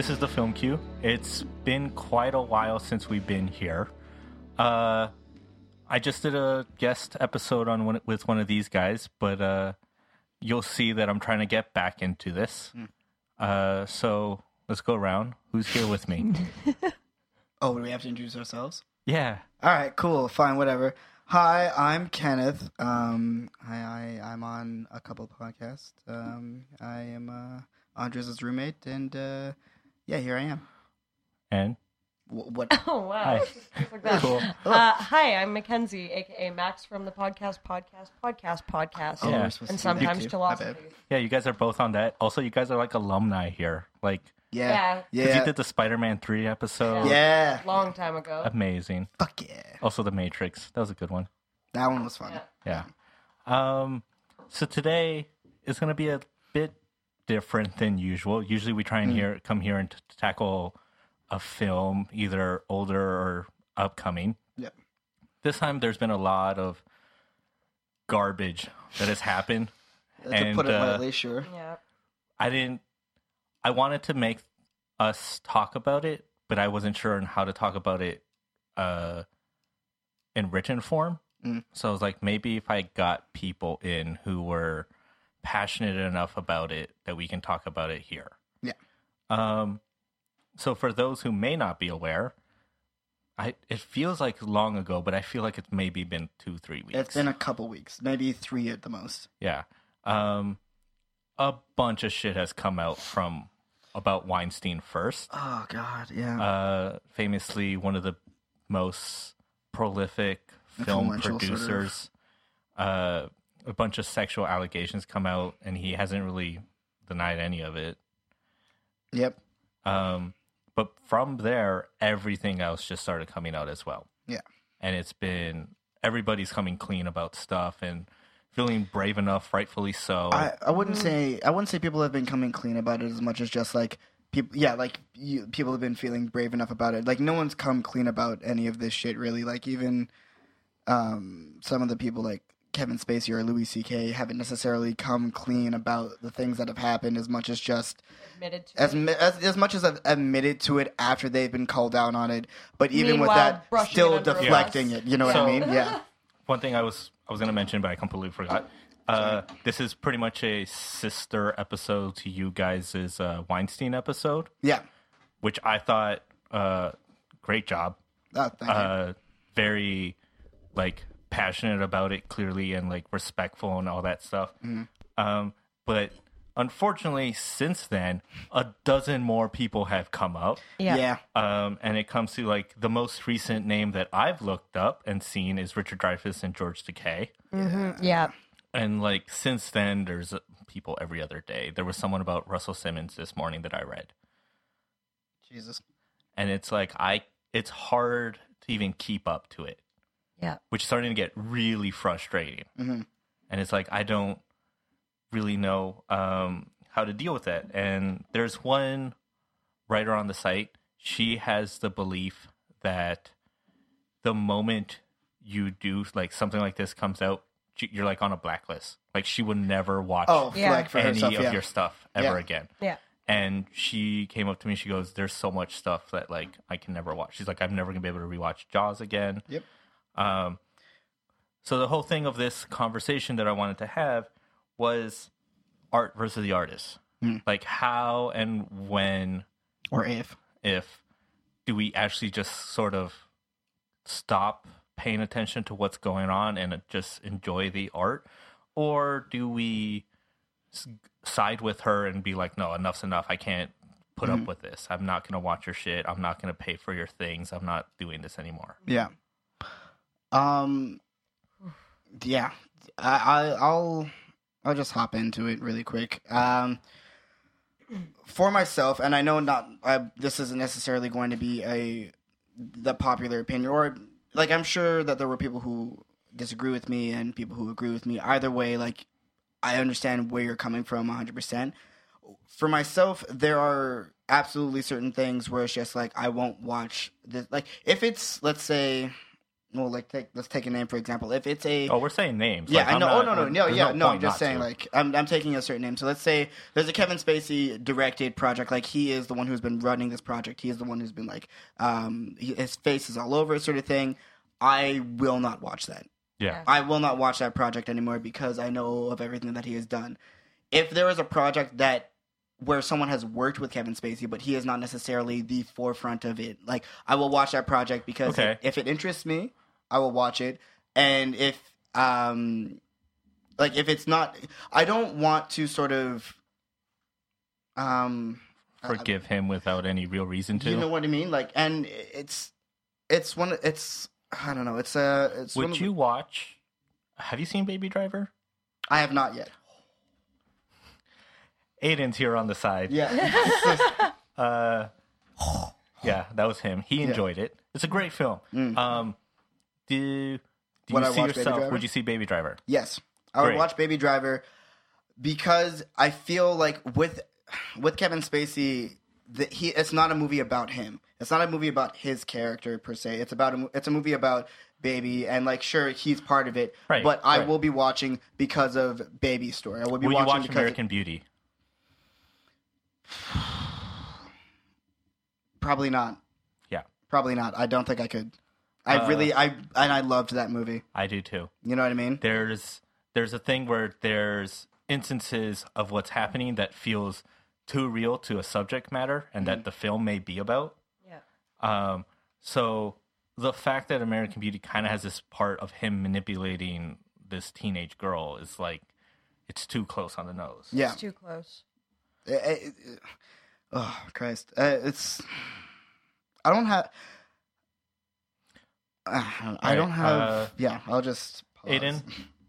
Hi, this is the Film Queue. It's been quite a while since we've been here. Uh, I just did a guest episode on one, with one of these guys, but uh, you'll see that I'm trying to get back into this. Uh, so let's go around. Who's here with me? Oh, do we have to introduce ourselves? yeah. All right, cool, fine, whatever. Hi, I'm Kenneth. Um, I, I I'm on a couple podcasts. Um, I am uh, Andres' roommate, and uh, yeah, here I am. And Wh- What? Oh wow! Hi. Like cool. Uh, hi, I'm Mackenzie, aka Max from the podcast, podcast, podcast, podcast, Oh, Yeah. and to sometimes too. My philosophy. Yeah, you guys are both on that. Also, you guys are like alumni here. Like, Yeah, Yeah. 'cause yeah, you did the Spider Man 3 episode. yeah. Long time ago. Amazing. Fuck yeah, Also, The Matrix. That was a good one. that one was fun. Yeah. Yeah. Um, so today is going to be a bit different than usual. Usually we try and here come here and t- tackle a film, either older or upcoming. Yep. This time there's been a lot of garbage that has happened. to And, put it uh, lightly, sure. Yeah. I didn't. I wanted to make us talk about it, but I wasn't sure on how to talk about it uh, in written form. Mm. So I was like, maybe if I got people in who were passionate enough about it that we can talk about it here. Yeah. Um. So for those who may not be aware, I it feels like long ago, but I feel like it's maybe been two, three weeks. It's been a couple weeks, maybe three at the most. Yeah. Um, a bunch of shit has come out from about Weinstein first. Oh God, yeah. Uh, famously, one of the most prolific film Influential, sort of. producers. Uh, a bunch of sexual allegations come out, and he hasn't really denied any of it. yep. Um, but from there, everything else just started coming out as well. Yeah. And it's been everybody's coming clean about stuff and feeling brave enough, rightfully so. I, I wouldn't say I wouldn't say people have been coming clean about it as much as just like people yeah like you, people have been feeling brave enough about it like no one's come clean about any of this shit really like even um, some of the people like Kevin Spacey or Louis C.K. haven't necessarily come clean about the things that have happened as much as just Admitted to as it. as, as much as I've admitted to it after they've been called out on it but even with that brushing it still deflecting bus. it you know what So- I mean yeah One thing I was I was gonna mention, but I completely forgot. Uh, this is pretty much a sister episode to you guys' uh, Weinstein episode, yeah which I thought uh, great job. oh, thank you. Uh, very like passionate about it, clearly, and like respectful and all that stuff. Um, but unfortunately, since then, a dozen more people have come up. Yeah. yeah Um, and it comes to like the most recent name that I've looked up and seen is Richard Dreyfuss and George Takei. Yeah. And like since then, there's uh, people every other day. There was someone about Russell Simmons this morning that I read, Jesus and it's like I, it's hard to even keep up to it, Yeah. which is starting to get really frustrating. Mhm. And it's like I don't really know um, how to deal with that. And there's one writer on the site. She has the belief that the moment you do like something like this comes out, you- you're like on a blacklist. Like she would never watch oh Yeah. flag for any herself of yeah your stuff ever Yeah. again. Yeah. And she came up to me. She goes, "There's so much stuff that like I can never watch." She's like, "I'm never gonna be able to rewatch Jaws again." Yep. Um. So the whole thing of this conversation that I wanted to have was art versus the artist. Hmm. Like how and when, or if if do we actually just sort of stop paying attention to what's going on and just enjoy the art, or do we side with her and be like, no, enough's enough. I can't put Mm-hmm. up with this. I'm not going to watch your shit. I'm not going to pay for your things. I'm not doing this anymore. Yeah. Um. Yeah, I, I I'll I'll just hop into it really quick. Um. For myself, and I know not I, this isn't necessarily going to be a the popular opinion, or like I'm sure that there were people who disagree with me and people who agree with me. Either way, like I understand where you're coming from 100. percent For myself, there are absolutely certain things where it's just like I won't watch this. Like if it's let's say well, like take let's take a name for example. If it's a Oh, we're saying names. yeah, Like, I know. not- oh no, no, no, yeah, no. I'm just saying, to. like, I'm, I'm taking a certain name. So let's say there's a Kevin Spacey directed project. Like, he is the one who's been running this project. He is the one who's been like, um, he, his face is all over it, sort of thing. I will not watch that. yeah. I will not watch that project anymore because I know of everything that he has done. If there is a project that where someone has worked with Kevin Spacey, but he is not necessarily the forefront of it, like I will watch that project because Okay. if it interests me, I will watch it. And if um like if it's not I don't want to sort of um Forgive him without any real reason to. you know what I mean? Like and it's it's one it's I don't know, it's a it's one Would the- you watch? Have you seen Baby Driver? I have not yet. Aiden's here on the side. Yeah. Uh, yeah, that was him. He enjoyed it. It's a great film. Um, do do you Would I see yourself? Would you see Baby Driver? Yes, I would watch Baby Driver because I feel like with with Kevin Spacey, that he it's not a movie about him. It's not a movie about his character per se. It's about a, it's a movie about Baby and like sure he's part of it, Right, but I right. will be watching because of Baby's story. I will be Will you watching watch because American Beauty? probably not. Yeah, Probably not. I don't think I could. I Uh, really I and I loved that movie. I do too. You know what I mean? There's there's a thing where there's instances of what's happening that feels too real to a subject matter and Mm-hmm. that the film may be about. Yeah. Um, so the fact that American Beauty kind of has this part of him manipulating this teenage girl is like it's too close on the nose. Yeah. It's too close. Eh, eh, eh, oh Christ! Uh, it's I don't have. I don't Alright, have. uh, yeah, I'll just. Pause. Aiden,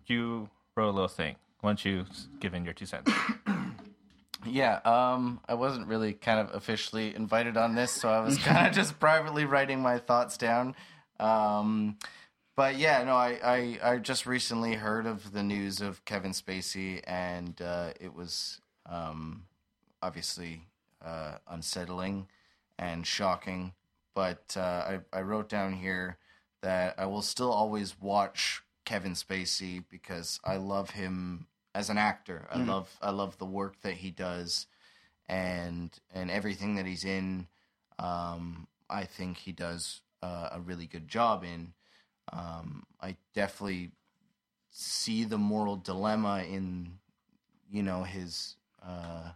you wrote a little thing. Why don't you give in your two cents? Yeah, um, I wasn't really kind of officially invited on this, so I was kind of just privately writing my thoughts down. Um, but yeah, no, I, I, I just recently heard of the news of Kevin Spacey, and uh, it was um, obviously uh, unsettling and shocking. But uh, I, I wrote down here that I will still always watch Kevin Spacey because I love him as an actor. I love I love the work that he does, and and everything that he's in. Um, I think he does uh, a really good job in. Um, I definitely see the moral dilemma in, you know, his uh,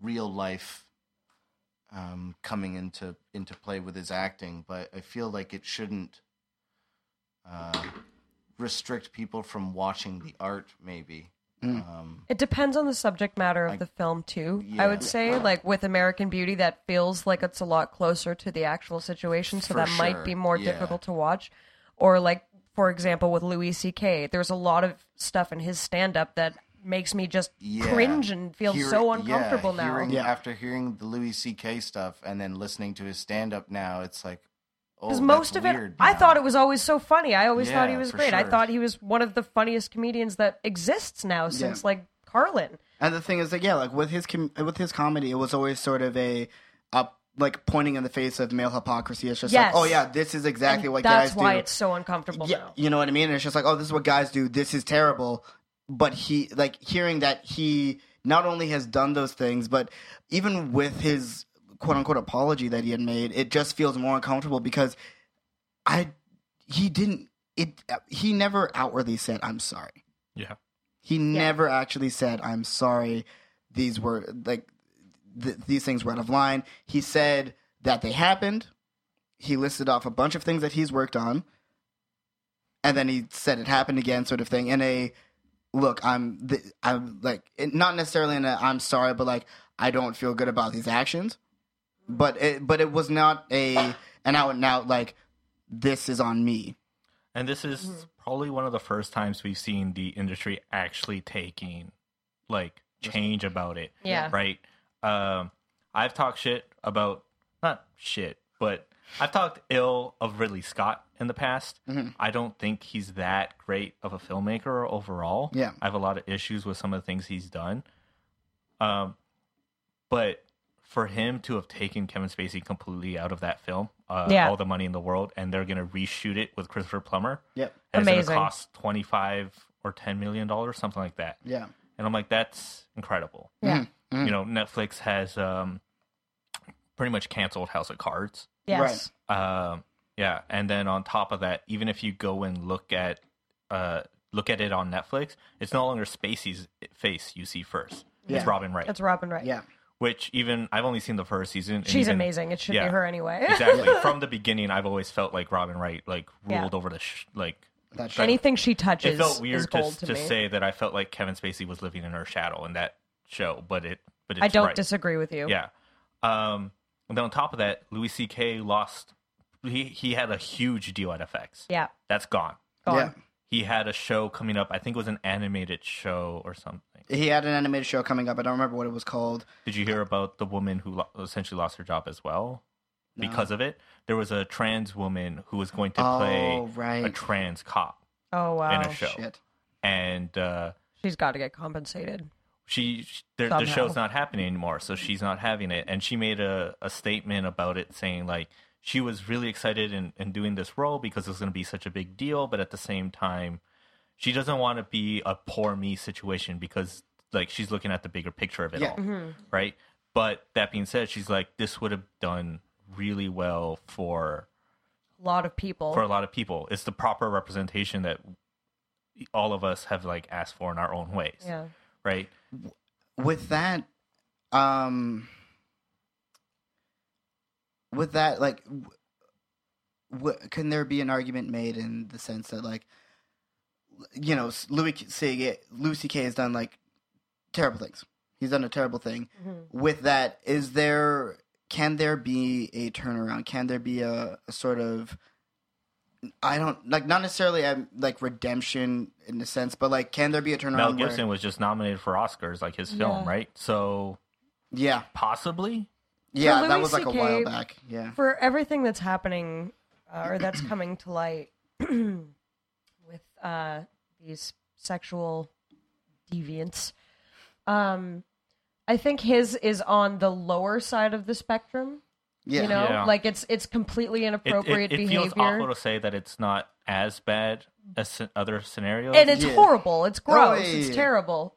real life um, coming into into play with his acting, but I feel like it shouldn't uh, restrict people from watching the art. Maybe. Um, It depends on the subject matter of I- the film too. I would say, like with American Beauty, that feels like it's a lot closer to the actual situation, so For that might be more yeah. difficult to watch. Or like, for example, with Louis C.K., there's a lot of stuff in his stand-up that makes me just yeah. cringe and feel Hear- so yeah, uncomfortable now. hearing- Yeah. After hearing the Louis C.K. stuff and then listening to his stand up now, it's like, oh, Because that's most of it, weird I thought it was always so funny. I always thought he was for great. I thought he was one of the funniest comedians that exists now since like Carlin. And the thing is, like, yeah, like with his com- with his comedy, it was always sort of a up like pointing in the face of male hypocrisy. It's just Yes. like, oh yeah, this is exactly And what guys do. that's why it's so uncomfortable yeah, now. you know what I mean. And it's just like, oh, this is what guys do. This is terrible. But he like hearing that he not only has done those things, but even with his quote unquote apology that he had made, it just feels more uncomfortable because I he didn't it he never outwardly said I'm sorry. Yeah. He never actually said I'm sorry. These were like th- these things were out of line. He said that they happened. He listed off a bunch of things that he's worked on, and then he said it happened again, sort of thing. In a look, I'm th- I'm like it- not necessarily in a I'm sorry, but like I don't feel good about these actions. But it but it was not a an out and out like this is on me. And this is Mm-hmm. probably one of the first times we've seen the industry actually taking like change about it. Yeah. Right. Um, I've talked shit about not shit, but I've talked ill of Ridley Scott in the past. Mm-hmm. I don't think he's that great of a filmmaker overall. Yeah. I have a lot of issues with some of the things he's done. Um, but for him to have taken Kevin Spacey completely out of that film, uh, Yeah. all the money in the world, and they're gonna reshoot it with Christopher Plummer. Yep. And it's Amazing. gonna cost twenty five or ten million dollars, something like that. Yeah. And I'm like, that's incredible. Yeah. You know, Netflix has um, pretty much canceled House of Cards. Yes. Um, yeah, and then on top of that, even if you go and look at uh, look at it on Netflix, it's no longer Spacey's face you see first. Yeah. It's Robin Wright. It's Robin Wright. Yeah. which even I've only seen the first season. and She's even- amazing. It should yeah. be her anyway. exactly. From the beginning, I've always felt like Robin Wright like Yeah. ruled over the sh- like. That shit. Anything she touches It felt is weird gold to, to, to me. say that I felt like Kevin Spacey was living in her shadow in that show, but it but it's I don't right. disagree with you. Yeah. Um, and then on top of that, Louis C.K. lost. He he had a huge deal at FX. Yeah. That's gone. Gone. Yeah. He had a show coming up. I think it was an animated show or something. He had an animated show coming up. I don't remember what it was called. Did you hear about the woman who lo- essentially lost her job as well because of it? There was a trans woman who was going to play Oh, right. a trans cop Oh wow. in a show, Shit. and uh, She's got to get compensated. she sh- the, the show's not happening anymore, so she's not having it. And she made a, a statement about it, saying like she was really excited in, in doing this role because it's going to be such a big deal, but at the same time, she doesn't want to be a poor me situation because like she's looking at the bigger picture of it Yeah. all, right? But that being said, she's like this would have done really well for A lot of people. for a lot of people. It's the proper representation that all of us have like asked for in our own ways, yeah. right? with that um with that like w- w- can there be an argument made in the sense that like you know louis C- louis ck has done like terrible things. He's done a terrible thing. Mm-hmm. With that is there can there be a turnaround? Can there be a, a sort of i don't like not necessarily a, like redemption in a sense but like can there be a turnaround Mel where- Gibson was just nominated for Oscars, like his film, Yeah. right? So yeah. possibly, yeah that was like a while back yeah For everything that's happening uh, or that's coming to light with uh, these sexual deviants, um, I think his is on the lower side of the spectrum. yeah You know, Yeah. like it's it's completely inappropriate it, it behavior. feels awful to say that it's not as bad as other scenarios. and it's Yeah. horrible. It's gross. Oh, yeah, it's yeah. terrible.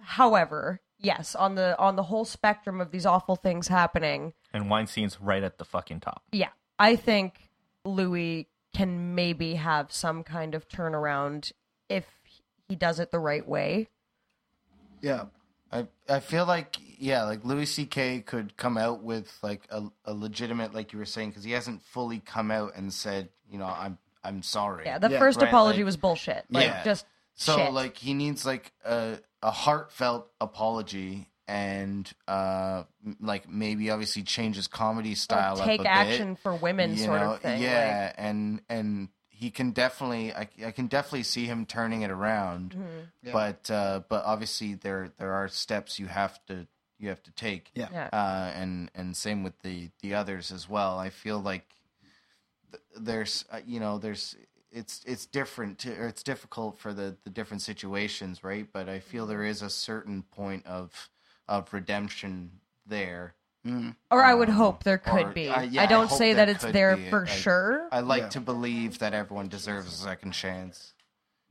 However, yes, on the on the whole spectrum of these awful things happening, and Weinstein's right at the fucking top. yeah, I think Louis can maybe have some kind of turnaround if he does it the right way. yeah I I feel like yeah, like Louis C.K. could come out with like a, a legitimate, like you were saying, because he hasn't fully come out and said, you know, I'm I'm sorry. Yeah, the Yeah, first right, apology like- was bullshit. Like Yeah. just So shit. like he needs like a a heartfelt apology and uh like maybe obviously change his comedy Or style. take up a action bit, for women, you sort know? of thing. Yeah, and and he can definitely I, I can definitely see him turning it around. Mm-hmm. Yeah. But uh but obviously there there are steps you have to you have to take. Yeah. Yeah. Uh and and same with the the others as well. I feel like th- there's uh, you know there's it's it's different to, or it's difficult for the the different situations right but i feel there mm-hmm. is a certain point of of redemption there mm-hmm. Or I would um, hope there could or- be. uh, yeah, I I don't hope say that it's there be. for I- sure. i like Yeah. to believe that everyone deserves a second chance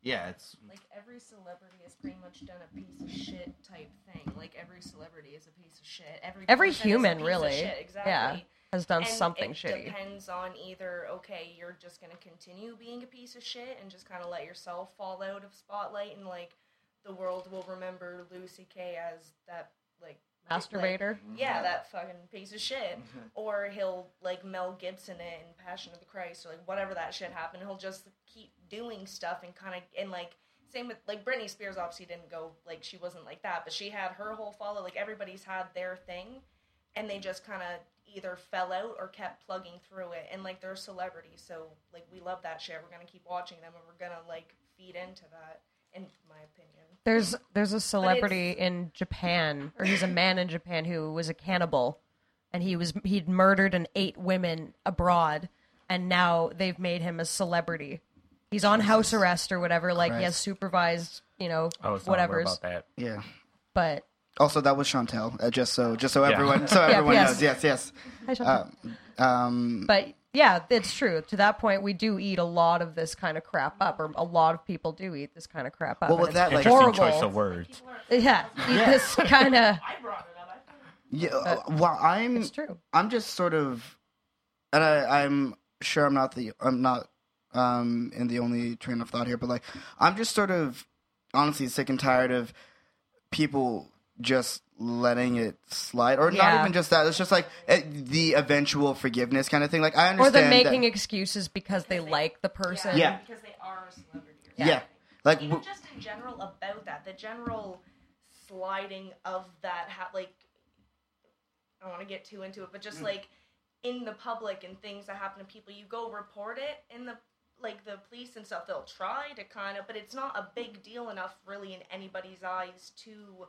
yeah it's like every celebrity has pretty much done a piece of shit type thing. Like every celebrity is a piece of shit. Every Every person is a human, piece of really. shit, exactly. Yeah. Has done And something it shitty. depends on either okay, you're just gonna continue being a piece of shit and just kind of let yourself fall out of spotlight and like the world will remember Louis C.K. as that like like- Masturbator. yeah, that fucking piece of shit. Mm-hmm. or he'll like Mel Gibson it in Passion of the Christ or like whatever that shit happened. He'll just keep doing stuff and kind of and like same with like Britney Spears obviously didn't go like she wasn't like that, but she had her whole follow. Like everybody's had their thing, and they just kind of either fell out or kept plugging through it. And like they're celebrities, so like we love that shit. We're gonna keep watching them, and we're gonna like feed into that. In my opinion. There's there's a celebrity in Japan, or he's a man in Japan who was a cannibal, and he was he'd murdered and ate women abroad, and now they've made him a celebrity. He's on house arrest or whatever. Like he has supervised, you know, I was whatever's. about that. yeah But Also, that was Chantel. Uh, just so, just so Yeah. everyone, so Yeah, everyone yes. knows. Yes, yes. Hi, Chantal. Um, um, but yeah, it's true. To that point, we do eat a lot of this kind of crap up, or a lot of people do eat this kind of crap up. Well, and with it's that, like- Interesting horrible. choice of words. Yeah, eat this kind of. I brought it up. I thought yeah, uh, well, I'm, It's true. I'm just sort of, and I, I'm sure I'm not the, I'm not, um, in the only train of thought here, but like, I'm just sort of, honestly, sick and tired of people just letting it slide, or not even just that. It's just like eh, the eventual forgiveness kind of thing. Like, I understand, Or understand they're that- making excuses because they like the person. Yeah. because they are a celebrity. or yeah. like even w- just in general about that, the general sliding of that, ha- like I don't want to get too into it, but Mm. just like in the public and things that happen to people, you go report it in the like the police and stuff. They'll try to kind of, but it's not a big deal enough really in anybody's eyes to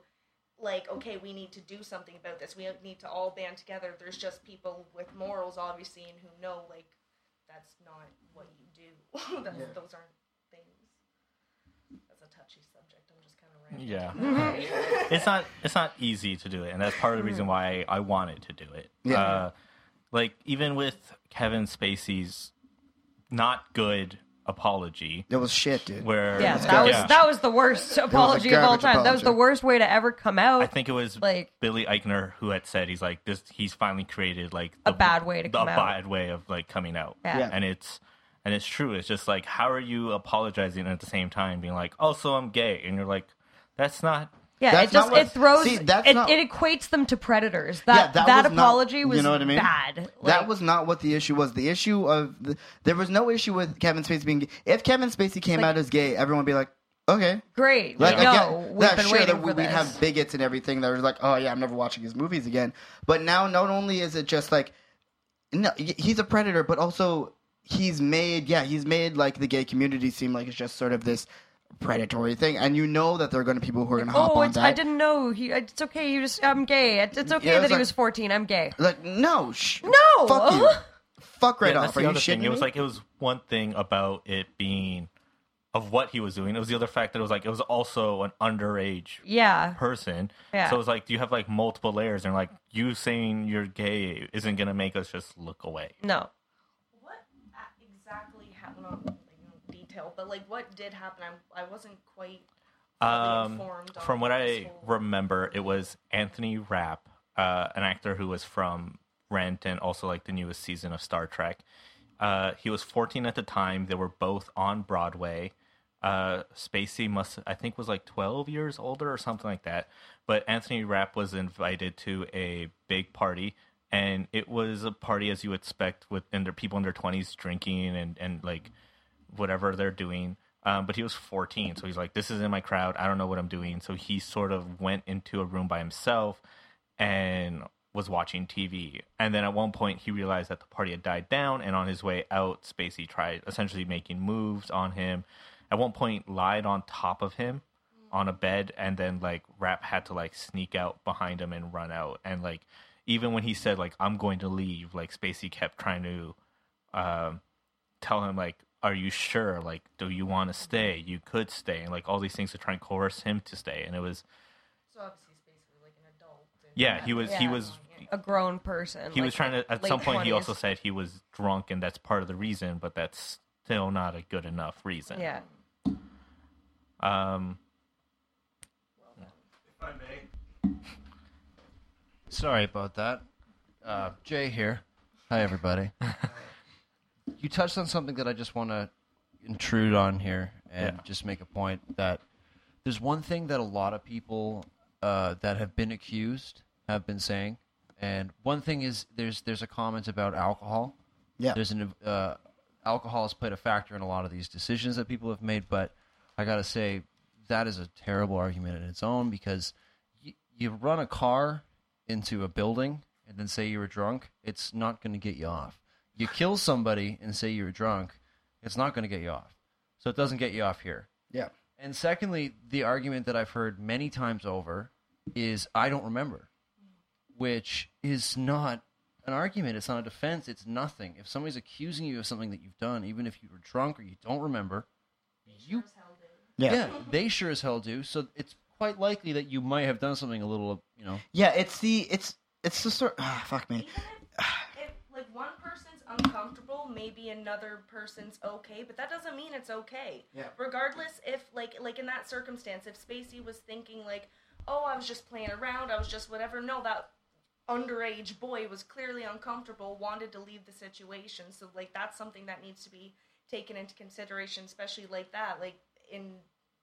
like okay we need to do something about this. We need to all band together. There's just people with morals obviously and who know like that's not what you do. That's, those aren't things. That's a touchy subject. I'm just kind of ranting Yeah. it's not it's not easy to do it, and that's part of the reason why I wanted to do it. Yeah. Uh, like even with Kevin Spacey's not good apology, it was shit, dude. where Yeah, It's that was Yeah. that was the worst apology of all garbage time. That was the worst way to ever come out. I think it was like Billy Eichner who had said he's like this. He's finally created like A bad way to the come out. bad way of like coming out. Yeah. Yeah. and it's and it's true. It's just like how are you apologizing at the same time being like, oh, so I'm gay, and you're like, that's not. Yeah, That's it just what- it throws see, it, not- it equates them to predators. That Yeah, that, that was not- apology you was know what I mean? bad. that was not what the issue was. The issue of the, there was no issue with Kevin Spacey being. gay. If Kevin Spacey came Like- out as gay, everyone would be like, okay. great. Like know again, we've yeah, been sure waiting that for we, we this. have bigots and everything that are like, oh yeah, I'm never watching his movies again. But now, not only is it just like, no, he's a predator, but also he's made, yeah, he's made like the gay community seem like it's just sort of this predatory thing, and you know that there are going to be people who are going to hop Oh, on it's, that. I didn't know. He, it's okay. You just, I'm gay. It- It's okay Yeah, it's that he like- was 14. I'm gay. Like, no, sh- No! fuck you, fuck right Yeah, off. that's Are the you other shitting thing. It was like it was one thing about it being of what he was doing. It was the other fact that it was like it was also an underage Yeah. person. Yeah. So it's like do you have like multiple layers, and like you saying you're gay isn't gonna make us just look away. No. what a- exactly happened not like, detail but like what did happen i, I wasn't quite Um, informed from what I whole- remember, it was Anthony Rapp, uh, an actor who was from Rent and also like the newest season of Star Trek. Uh, he was 14 at the time. They were both on Broadway. Uh, Spacey must, I think, was like 12 years older or something like that. But Anthony Rapp was invited to a big party, and it was a party as you would expect with their people in their 20s drinking and and like whatever they're doing. Um, but he was 14, so he's like, "This is in my crowd. I don't know what I'm doing." So he sort of went into a room by himself and was watching TV. And then at one point, he realized that the party had died down, and on his way out, Spacey tried essentially making moves on him. At one point, lied on top of him on a bed, and then like Rapp had to like sneak out behind him and run out. And like even when he said like I'm going to leave, like Spacey kept trying to um, tell him like are you sure like do you want to stay you could stay and like all these things to try and coerce him to stay and it was so obviously he's basically like an adult and yeah he was he was A grown person. he like, was trying to at some point he also said he was drunk and that's part of the reason but that's still not a good enough reason Yeah. um If I may. Sorry about that. Uh, Jay here. Hi, everybody. you touched on something that I just want to intrude on here and Yeah. just make a point that there's one thing that a lot of people uh, that have been accused have been saying, and one thing is there's there's a comment about alcohol. Yeah. There's an uh, alcohol has played a factor in a lot of these decisions that people have made, but I gotta say that is a terrible argument in its own because you, you run a car into a building and then say you were drunk, it's not going to get you off. You kill somebody and say you were drunk, it's not going to get you off. So it doesn't get you off here. yeah. And secondly, the argument that I've heard many times over is I don't remember, which is not an argument. It's not a defense. It's nothing. If somebody's accusing you of something that you've done, even if you were drunk or you don't remember, you Yeah. yeah, they sure as hell do. So it's quite likely that you might have done something a little, you know. Yeah, it's the it's it's the sort. Ah, fuck me. Even if, if like one person's uncomfortable, maybe another person's okay, but that doesn't mean it's okay. Yeah. Regardless, if like like in that circumstance, if Spacey was thinking like, oh, I was just playing around, I was just whatever. No, that underage boy was clearly uncomfortable, wanted to leave the situation. So like that's something that needs to be taken into consideration, especially like that, like in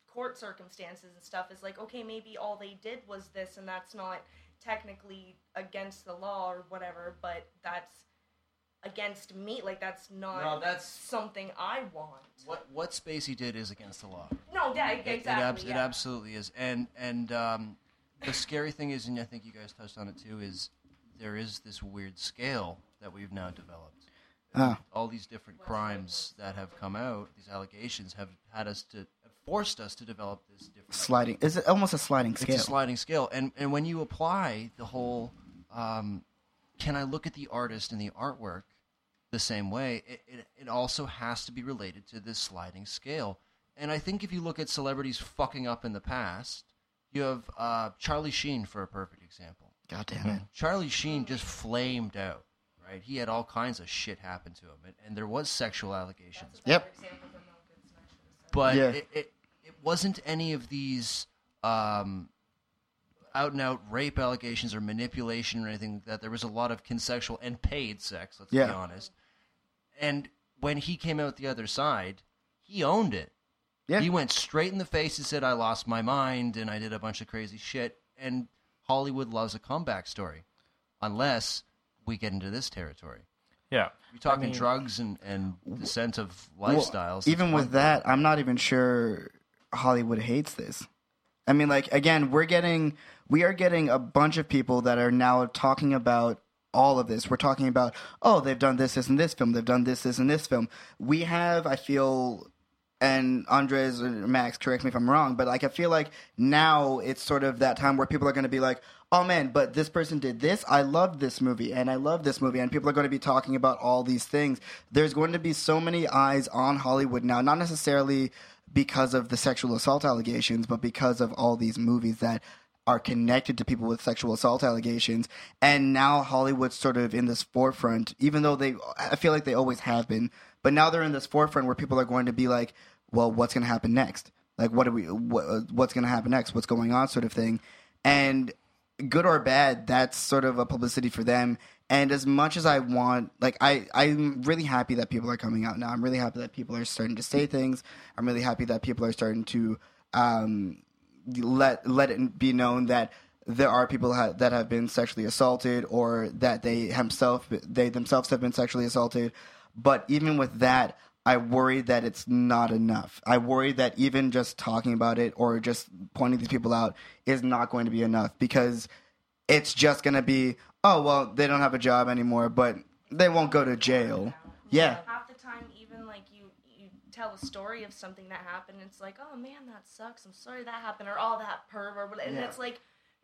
court circumstances and stuff. Is like okay, maybe all they did was this, and that's not technically against the law or whatever, but that's against me. Like that's not No, that's- something I want. What what Spacey did is against the law. No, yeah, It- exactly. It, abs- it yeah. absolutely is. And and um, the scary thing is, and I think you guys touched on it too, is there is this weird scale that we've now developed. Ah. All these different crimes that have come out, these allegations have had us to have forced us to develop this different sliding. Is it almost a sliding scale? It's a sliding scale, and and when you apply the whole, um, can I look at the artist and the artwork the same way? It, it it also has to be related to this sliding scale. And I think if you look at celebrities fucking up in the past, you have uh, Charlie Sheen for a perfect example. God damn it. Charlie Sheen just flamed out, right? He had all kinds of shit happen to him, and, and there was sexual allegations Yep. but Yeah. it, it it wasn't any of these um, out and out rape allegations or manipulation or anything like that. There was a lot of consensual and paid sex. Let's Yeah. be honest. And when he came out the other side, he owned it. Yeah. He went straight in the face and said, "I lost my mind and I did a bunch of crazy shit." And Hollywood loves a comeback story, unless we get into this territory. Yeah. You're talking mean- drugs and and descent of Well, lifestyles. even with one- that, I'm not even sure Hollywood hates this. I mean, like again, we're getting we are getting a bunch of people that are now talking about all of this. We're talking about oh, they've done this, this, and this film. They've done this, this, and this film. We have, I feel, and Andres or Max, correct me if I'm wrong, but like I feel like now it's sort of that time where people are going to be like, "Oh man, but this person did this. I loved this movie, and I love this movie," and people are going to be talking about all these things. There's going to be so many eyes on Hollywood now, not necessarily because of the sexual assault allegations, but because of all these movies that are connected to people with sexual assault allegations and now hollywood's sort of in this forefront even though they i feel like they always have been but now they're in this forefront where people are going to be like well what's going to happen next? Like what are we what, what's going to happen next? What's going on? sort of thing. And good or bad that's sort of a publicity for them. And as much as i want like i i'm really happy that people are coming out now. I'm really happy that people are starting to say things. I'm really happy that people are starting to um let let it be known that there are people ha- that have been sexually assaulted or that they himself they themselves have been sexually assaulted. But even with that i worry that it's not enough. I worry that even just talking about it or just pointing these people out is not going to be enough because it's just going to be oh well they don't have a job anymore but they won't go to jail. Yeah half the time even like you you tell a story of something that happened it's like oh man that sucks i'm sorry that happened or oh that perv or whatever and Yeah. it's like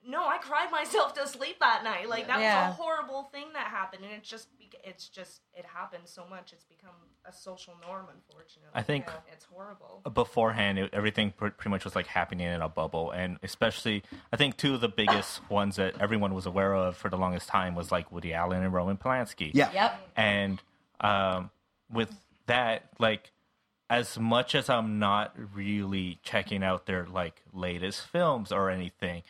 no i cried myself to sleep that night like that Yeah. was a horrible thing that happened and it's just it's just it happens so much it's become a social norm unfortunately I think- Yeah, it's horrible beforehand it, everything pretty much was like happening in a bubble and especially i think two of the biggest ones that everyone was aware of for the longest time was like woody allen and roman polanski yeah Yep. and um, with that like as much as i'm not really checking out their like latest films or anything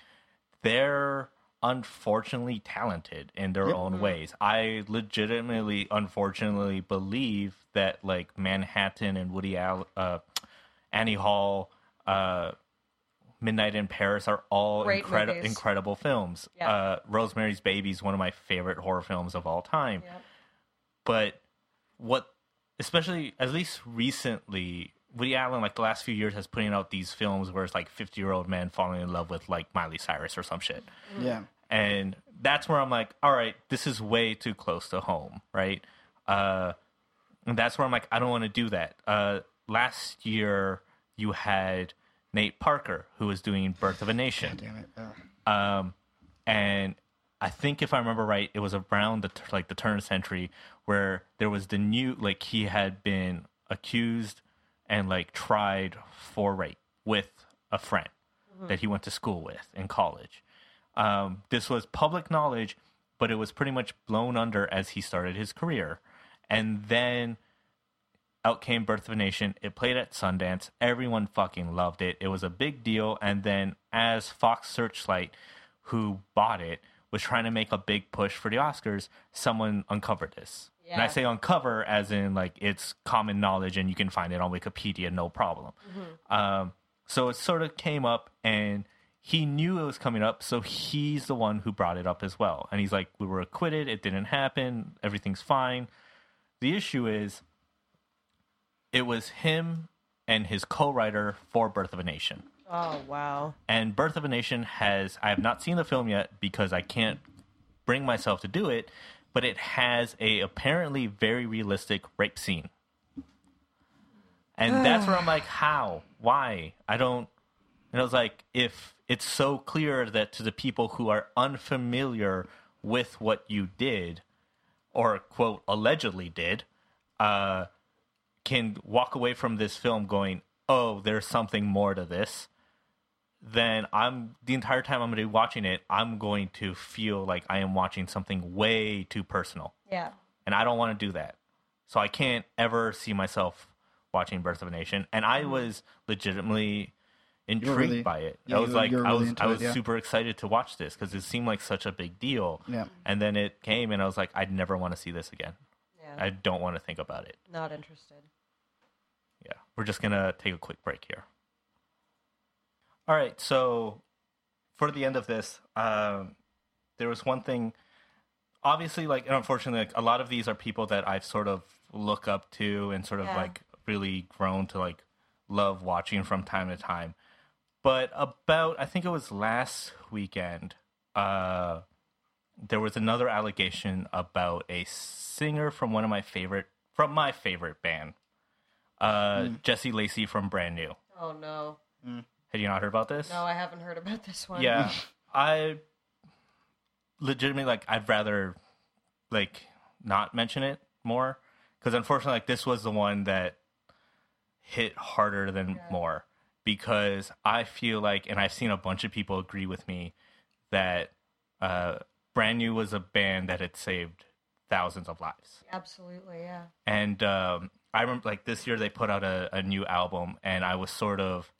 they're unfortunately talented in their own ways i legitimately unfortunately believe that like manhattan and woody allen uh, annie hall uh, Midnight in Paris are all incredi- incredible films. Yeah. Uh, Rosemary's Baby is one of my favorite horror films of all time Yep. but what especially at least recently woody allen like the last few years has putting out these films where it's like 50 year old men falling in love with like miley cyrus or some shit. Yeah. And that's where i'm like all right this is way too close to home right? Uh and that's where i'm like i don't want to do that. Uh last year you had nate parker who was doing birth of a nation. God damn it. Ugh. um, and I think if I remember right, it was around the like the turn of the century where there was the new like he had been accused and like tried for rape with a friend, that he went to school with in college. Um, this was public knowledge, but it was pretty much blown under as he started his career. And then out came Birth of a Nation. It played at Sundance. Everyone fucking loved it. It was a big deal. And then as Fox Searchlight, who bought it, was trying to make a big push for the Oscars, someone uncovered this. And I say uncover as in like it's common knowledge and you can find it on Wikipedia, no problem. Um, so it sort of came up and he knew it was coming up, so he's the one who brought it up as well. And he's like, We were acquitted, it didn't happen, everything's fine. The issue is it was him and his co-writer for Birth of a Nation. Oh wow. And Birth of a Nation has I have not seen the film yet because I can't bring myself to do it, but it has a apparently very realistic rape scene. And that's where I'm like, how? Why? I don't and I was like, if it's so clear that to the people who are unfamiliar with what you did, or quote allegedly did, uh, can walk away from this film going, "Oh, there's something more to this." Then I'm the entire time I'm going to be watching it, I'm going to feel like I am watching something way too personal, Yeah. and I don't want to do that. So I can't ever see myself watching Birth of a Nation, and I mm-hmm. was legitimately intrigued really- by it. yeah, I was like, you're I was, into I it, was yeah. super excited to watch this because it seemed like such a big deal. Yeah. And then it came, and I was like, I'd never want to see this again. Yeah. I don't want to think about it. Not interested. Yeah, we're just gonna take a quick break here. All right, so for the end of this, um, there was one thing. Obviously, like and unfortunately, like, a lot of these are people that I've sort of look up to and sort of Yeah. like really grown to like love watching from time to time. But about I think it was last weekend, uh, there was another allegation about a singer from one of my favorite from my favorite band, uh, Jesse Lacey from Brand New. Oh no. Had you not heard about this? No, I haven't heard about this one. Yeah, I legitimately like. I'd rather like not mention it more because unfortunately, like this was the one that hit harder than more because I feel like, and I've seen a bunch of people agree with me that uh, Brand New was a band that had saved thousands of lives. Absolutely. Yeah. And um, I remember like this year they put out a, a new album, and I was sort of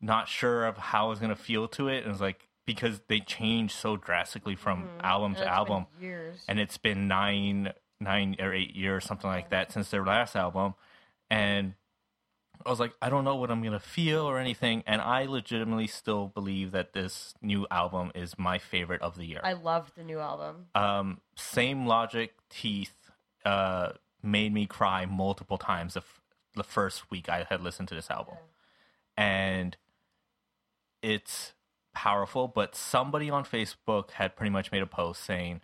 not sure of how I was gonna feel to it. And it was like because they changed so drastically from album to album, Years. and it's been nine nine or eight years, something like that, since their last album. And I was like, I don't know what I'm gonna feel or anything. And I legitimately still believe that this new album is my favorite of the year I loved the new album. um, same logic teeth uh, made me cry multiple times the, f- the first week i had listened to this album and it's powerful but somebody on facebook had pretty much made a post saying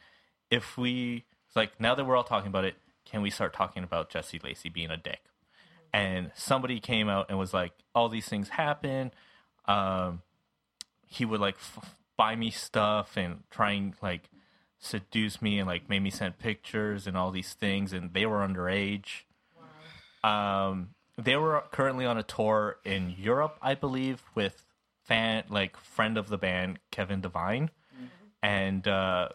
if we like now that we're all talking about it can we start talking about jesse lacey being a dick? And somebody came out and was like all these things happen. Um, he would like f- buy me stuff and try and like seduce me and like made me send pictures and all these things and they were underage. Um they were currently on a tour in europe i believe with fan like friend of the band kevin devine. And uh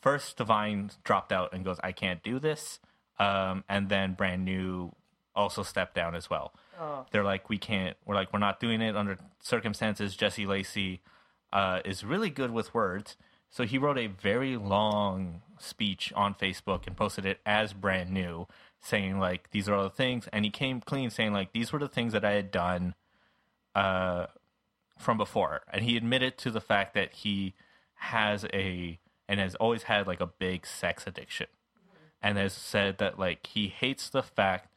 first devine dropped out and goes i can't do this. Um and then brand new also stepped down as well. Oh. they're like we can't we're like we're not doing it under circumstances. Jesse lacey uh, is really good with words. So he wrote a very long speech on facebook and posted it as brand new saying like these are all the things and he came clean saying like these were the things that i had done uh, from before and he admitted to the fact that he has a and has always had like a big sex addiction and has said that like he hates the fact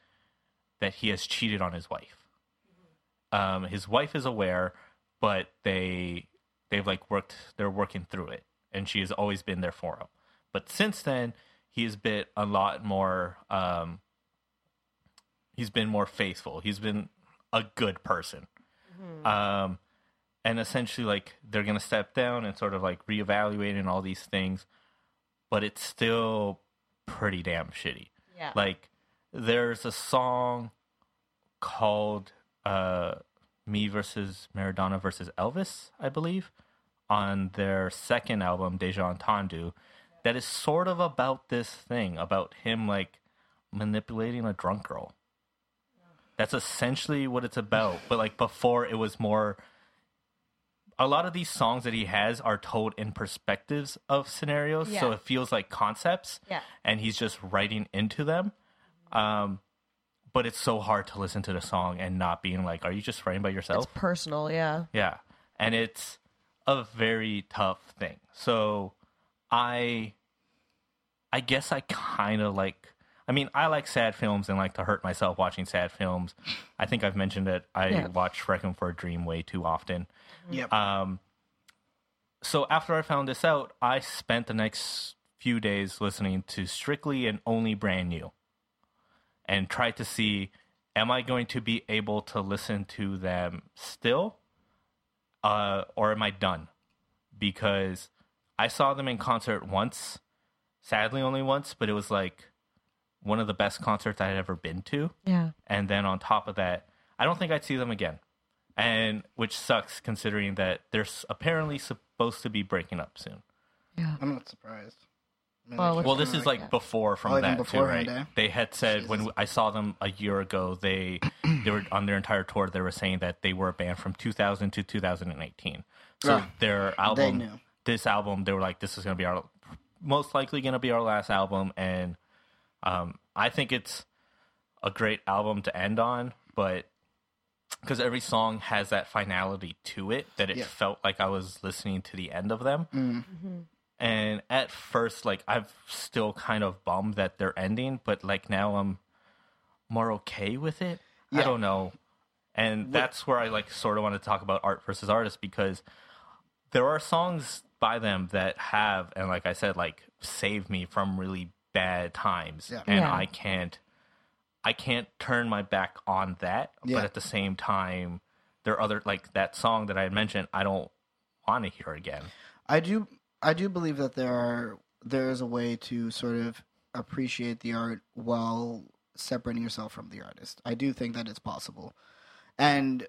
that he has cheated on his wife. Um, his wife is aware, but they they've like worked they're working through it, and she has always been there for him. But since then, he's been a lot more. Um, he's been more faithful. He's been a good person. Um, and essentially, like they're gonna step down and sort of like reevaluate and all these things, but it's still pretty damn shitty Yeah. like there's a song called uh Me versus Maradona versus Elvis, I believe, on their second album, Deja Entendu, that is sort of about this thing about him like manipulating a drunk girl. That's essentially what it's about. But like before, it was more. A lot of these songs that he has are told in perspectives of scenarios, so it feels like concepts Yeah. and he's just writing into them. Um, but it's so hard to listen to the song and not being like, "Are you just writing by yourself?" It's personal, yeah. Yeah, and it's a very tough thing. So, I, I guess I kind of like. I mean, I like sad films and like to hurt myself watching sad films. I think I've mentioned that I Yeah. watch Requiem for a Dream way too often. Yep. Um, so after I found this out, I spent the next few days listening to strictly and only brand new, and tried to see, am I going to be able to listen to them still, uh, or am I done? Because I saw them in concert once, sadly only once, but it was like one of the best concerts I had ever been to Yeah. and then on top of that, I don't think I'd see them again, and which sucks considering that they're apparently supposed to be breaking up soon. Yeah. I'm not surprised. I mean, Well, Well, this is like before from Oh, even that too, right? They had said when I saw them a year ago, they they were on their entire tour. They were saying that they were a band from 2000 to 2018. So Yeah. their album, knew. this album, they were like, this is going to be our most likely going to be our last album, and um, I think it's a great album to end on, but because every song has that finality to it that it Yeah. felt like I was listening to the end of them. Mm. And at first, like I'm still kind of bummed that they're ending, but like now I'm more okay with it. I don't know, and that's where I like sort of want to talk about art versus artist because there are songs by them that have, and like I said, like saved me from really bad times, Yeah. and Yeah. I can't, I can't turn my back on that. Yeah. But at the same time, there are other like that song that I had mentioned. I don't want to hear again. I do I do believe that there are there is a way to sort of appreciate the art while separating yourself from the artist. I do think that it's possible. And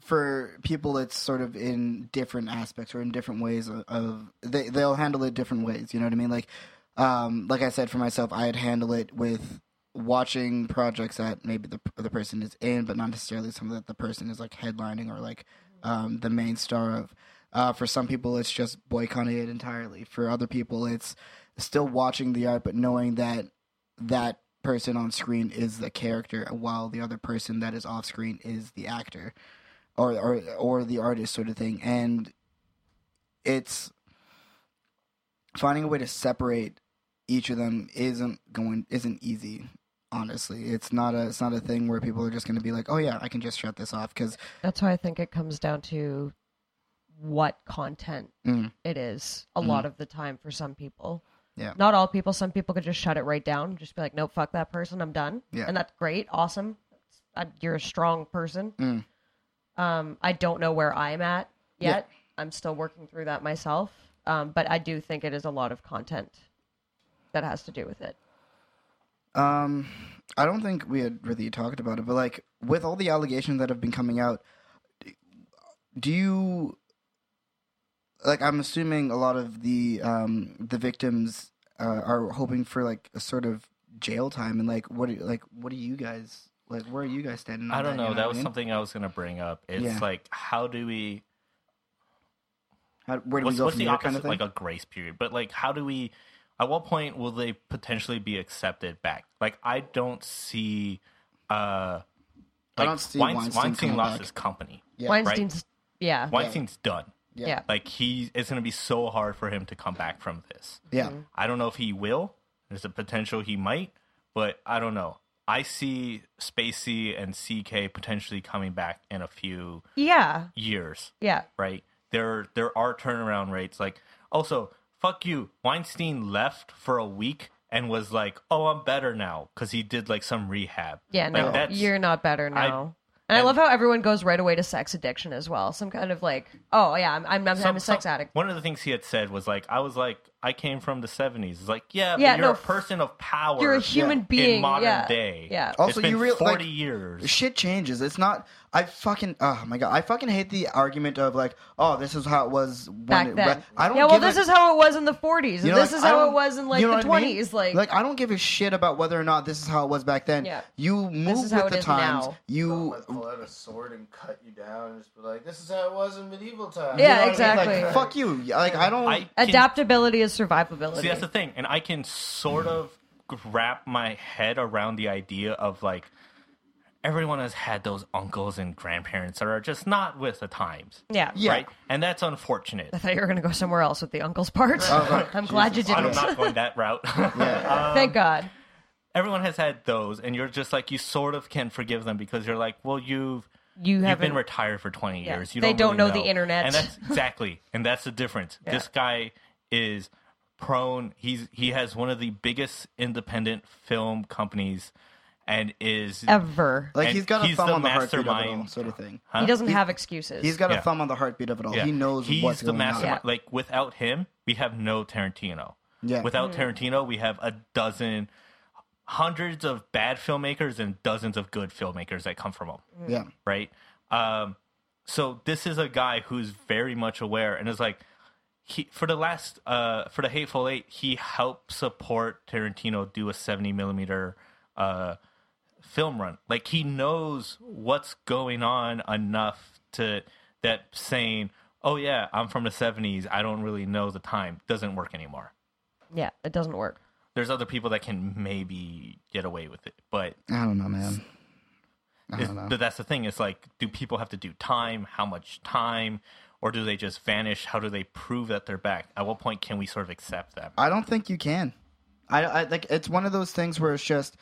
for people it's sort of in different aspects or in different ways of, of they they'll handle it different ways, you know what I mean? Like um like I said for myself, I'd handle it with watching projects that maybe the the person is in but not necessarily something that the person is like headlining or like um the main star of. Uh, for some people, it's just boycotting it entirely. For other people, it's still watching the art, but knowing that that person on screen is the character, while the other person that is off screen is the actor, or or or the artist, sort of thing. And it's finding a way to separate each of them isn't going isn't easy. Honestly, it's not a it's not a thing where people are just going to be like, oh yeah, I can just shut this off because That's why I think it comes down to what content Mm. it is a lot of the time for some people. Yeah. Not all people. Some people could just shut it right down. Just be like, nope, fuck that person. I'm done. Yeah. And that's great. Awesome. I, you're a strong person. Mm. Um, I don't know where I'm at yet. I'm still working through that myself. Um, but I do think it is a lot of content that has to do with it. Um, I don't think we had really talked about it, but like with all the allegations that have been coming out, do you like? I'm assuming a lot of the um the victims uh, are hoping for like a sort of jail time, and like what do like what do you guys like? Where are you guys standing? On I don't that, know. you that was I mean? something I was going to bring up. It's Yeah. like, how do we? How, where do What's, we go what's the opposite? kind of like a grace period, but like, how do we? At what point will they potentially be accepted back? Like, I don't see. uh I like, don't see Wein- Weinstein Weinstein lost back. his company. Yeah. Weinstein's, yeah. Weinstein's done. yeah. Yeah. Like he, it's going to be so hard for him to come back from this. yeah, I don't know if he will. There's a potential he might, but I don't know. I see Spacey and CK potentially coming back in a few Yeah. years, Yeah. right? There there are turnaround rates. Like also, fuck you. Weinstein left for a week and was like, "Oh, I'm better now" because he did like some rehab. Yeah, Like, no, that's- you're not better I- now. and I and- love how everyone goes right away to sex addiction as well. Some kind of like, oh yeah, I'm I'm, I'm, some- a sex some- addict. One of the things he had said was like, I was like, I came from the '70s. It's like, yeah, Yeah, but you're no, a person of power. You're a human Yeah. being. in modern yeah. day. Yeah. It's Also, been you real- 40 like, years. shit changes. It's not. I fucking. Oh my god. I fucking hate the argument of like, oh, this is how it was when Back it, then. I don't. yeah, well, this a- is how it was in the 40s, and You know, this like, is how it was in like you know the what I mean? 20s. Like, like I don't give a shit about whether or not this is how it was back then. Yeah. You move with the times. now. You pull out a sword and cut you down and just be like, "This is how it was in medieval times." Yeah, you know what I mean? exactly. Like, fuck you. Like I don't. I adaptability is survivability. See, that's the thing, and I can sort of wrap my head around the idea of like everyone has had those uncles and grandparents that are just not with the times, yeah. Yeah. right? And that's unfortunate. I thought you were going to go somewhere else with the uncle's part. Oh, I'm glad you didn't. I'm didn't. going that route. Um, Thank God. Everyone has had those, and you're just like you sort of can forgive them because you're like, well, you've You you've been retired for 20 Yeah. years. You They don't, don't really know the internet. and that's exactly, and that's the difference. Yeah. This guy is prone. He's he has one of the biggest independent film companies, and is ever. like he's got a he's thumb the on the heartbeat of it all, mastermind. sort of thing. Huh? he doesn't He's- have excuses. He's got a Yeah. thumb on the heartbeat of it all. Yeah. He knows he's what's the going mastermind. Yeah. Like without him, we have no Tarantino. Yeah. Without Mm-hmm. Tarantino, we have a dozen, hundreds of bad filmmakers and dozens of good filmmakers that come from him. Yeah. right? Um, so this is a guy who's very much aware and is like, he for the last uh for the Hateful Eight, he helped support Tarantino do a seventy millimeter uh film run. Like he knows what's going on enough to that saying, "Oh yeah, I'm from the '70s. I don't really know the time." Doesn't work anymore. yeah, it doesn't work. There's other people that can maybe get away with it, but I don't know, man. I don't know. but that's the thing. It's like, do people have to do time? How much time? Or do they just vanish? How do they prove that they're back? At what point can we sort of accept them? I don't think you can. I, I like it's one of those things where it's just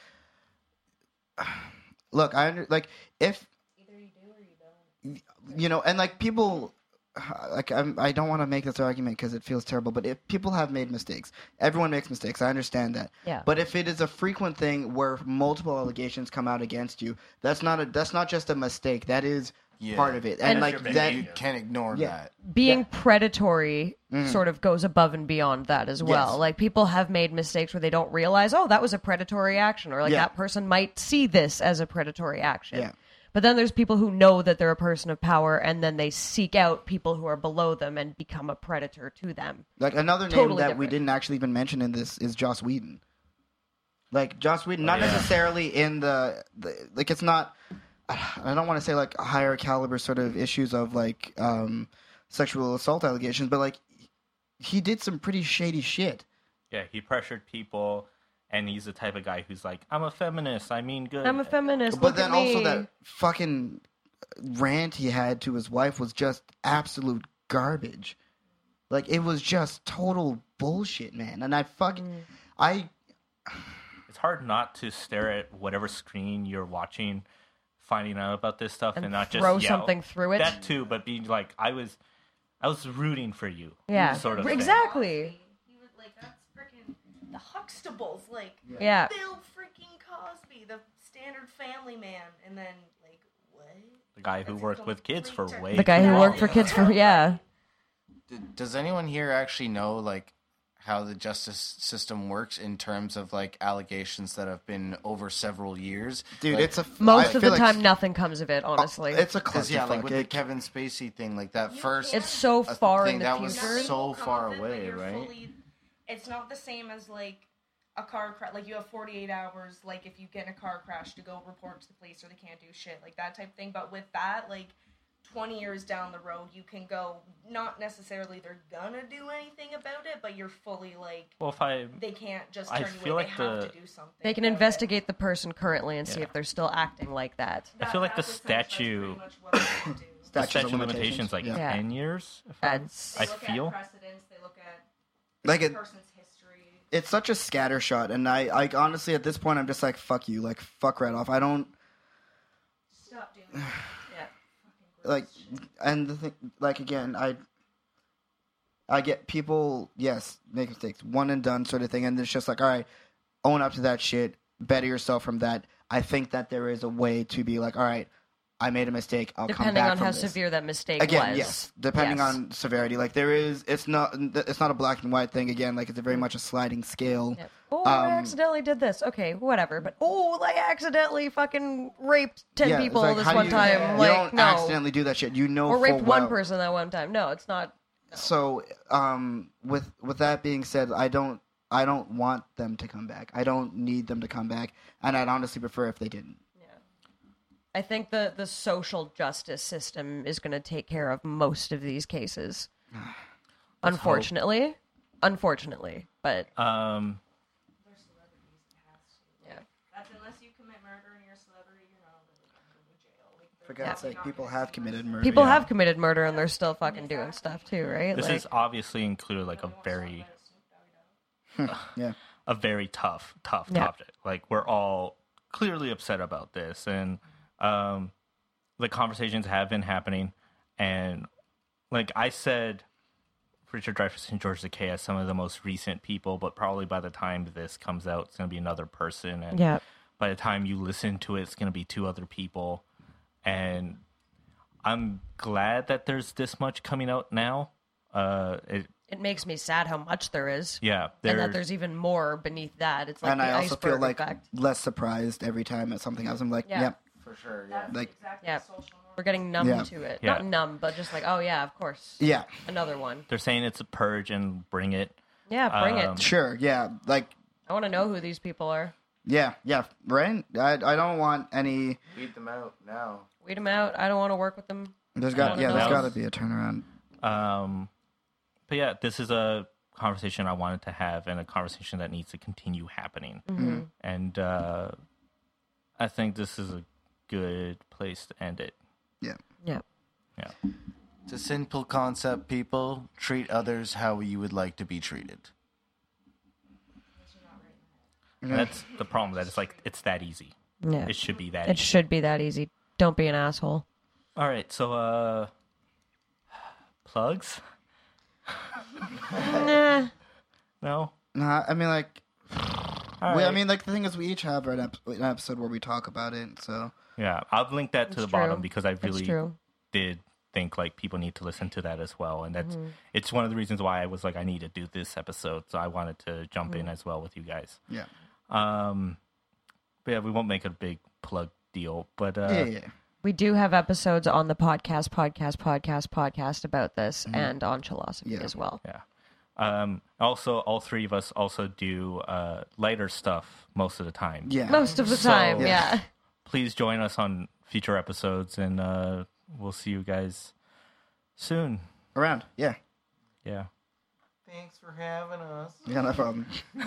look. I under, like if Either you do or you don't. you know, and like people, like I'm, I don't want to make this argument because it feels terrible, but if people have made mistakes, everyone makes mistakes. I understand that. Yeah. But if it is a frequent thing where multiple allegations come out against you, that's not a that's not just a mistake. That is Yeah. part of it, And- and, like Your that. You can't ignore Yeah. that. Being predatory mm-hmm. sort of goes above and beyond that as well. Yes. Like people have made mistakes where they don't realize, oh, that was a predatory action, or like Yeah. that person might see this as a predatory action. Yeah. But then there's people who know that they're a person of power, and then they seek out people who are below them and become a predator to them. Like another name Totally that we didn't actually even mention in this is Joss Whedon. Like Joss Whedon, not oh, yeah. necessarily in the, the like it's not. I don't want to say like higher caliber sort of issues of like um, sexual assault allegations, but like he did some pretty shady shit. Yeah, he pressured people, and he's the type of guy who's like, "I'm a feminist. I mean good." I'm a feminist. But look then at also me. that fucking rant he had to his wife was just absolute garbage. Like it was just total bullshit, man. And I fucking Mm. I it's hard not to stare at whatever screen you're watching, finding out about this stuff, and, And not just throw yell. something through it. That too, but being like, I was, I was rooting for you. yeah, sort of thing. exactly. He like, that's freaking the Huxtables, like Yeah. Bill freaking Cosby, the standard family man, and then like what? The guy who That's worked with kids for way The guy who worked for kids for yeah. Does anyone here actually know like how the justice system works in terms of like allegations that have been over several years? dude, Like, it's a Most I of the like- time, nothing comes of it. Honestly, oh, It's a Because yeah, like clusterfuck. with the Kevin Spacey thing, like that first. it's so far thing in the that was future. so Nothing will far come it, away, right? fully- it's not the same as like a car crash. Like you have 48 hours. Like if you get in a car crash to go report to the police or they can't do shit like that type of thing. But with that, like 20 years down the road, you can go. Not necessarily they're gonna do anything about it, but you're fully like Well, if I, they can't just I turn you feel away. like they have the- to do something. They can about it. investigate the person currently and see Yeah. if they're still acting like that. I feel like the that's essentially statute- pretty much what they do. the Statute of statute of limitations, limitations, like yeah. Yeah. ten years. If I'm- That's I look feel. at precedents. They look at like the it, person's history. it's such a scattershot, and I, I honestly at this point I'm just like fuck you, like fuck right off. I don't Stop doing that. yeah. Like, and the thing, like again, I, I get people, yes, make mistakes, one and done sort of thing, and it's just like, all right, own up to that shit, better yourself from that. I think that there is a way to be like, all right, I made a mistake. I'll come Depending back on from how this. severe that mistake Again, was. yes, depending Yes. on severity. Like there is, it's not, it's not a black and white thing. Again, like it's a very much a sliding scale. Oh, I Um, accidentally did this. Okay, whatever. But oh, I accidentally fucking raped ten Yeah, it's people like, this how do one you, time. You like don't no, accidentally do that shit. You know, or raped full one well. person that one time. No, it's not. So, um, with with that being said, I don't I don't want them to come back. I don't need them to come back, and I'd honestly prefer if they didn't. I think the the social justice system is going to take care of most of these cases. Unfortunately, unfortunately, but Um, yeah. Unless you commit murder and you're a celebrity, you're not going to go to jail. Like, For God's sake, people have committed murder. people Yeah. have committed murder and they're still fucking doing stuff too, right? this like, is obviously included like a very yeah, a very tough, tough Yeah. topic. Like we're all clearly upset about this, and um, the conversations have been happening. And like I said, Richard Dreyfuss and George Takei as some of the most recent people, but probably by the time this comes out, it's going to be another person. And yeah. by the time you listen to it, it's going to be two other people. And I'm glad that there's this much coming out now. Uh, it, It makes me sad how much there is. yeah, and that there's even more beneath that. It's like and the I also feel like effect. less surprised every time at something else. I'm like, Yeah. yep, For sure, yeah. like, exactly Yeah, social norm. we're getting numb Yeah. to it. Yeah. Not numb, but just like, oh yeah, of course, yeah, another one. they're saying it's a purge and bring it. Yeah, bring Um, it. sure, yeah, like, I want to know who these people are. yeah, yeah, right. I I don't want any. Weed them out now. Weed them out. I don't want to work with them. There's got Yeah, yeah, there's that got to be a turnaround. Um, but yeah, this is a conversation I wanted to have and a conversation that needs to continue happening. Mm-hmm. And uh, I think this is a good place to end it. Yeah, Yeah. Yeah. It's a simple concept, people. Treat others how you would like to be treated. And that's the problem. That it's like it's that easy. Yeah. It should be that. It easy. should be that easy. Don't be an asshole. All right. So uh, plugs. Nah. No. nah, I mean like. All we, I mean, like the thing is, we each have an, ep- an episode where we talk about it. So Yeah, I'll link that to It's the bottom true. because I It's really true. did think like people need to listen to that as well, and that's Mm-hmm. it's one of the reasons why I was like I need to do this episode, so I wanted to jump Mm-hmm. in as well with you guys. yeah, Um, but yeah, we won't make a big plug deal, but uh, yeah, yeah. We do have episodes on the podcast, podcast, podcast, podcast about this, and on Chilosophy Yeah. as well. yeah. Um, also, all three of us also do uh, lighter stuff most of the time. yeah. Most of the So- time, Yeah. yeah. Please join us on future episodes, and uh, we'll see you guys soon. around. Yeah, Yeah. Thanks for having us. yeah, no problem.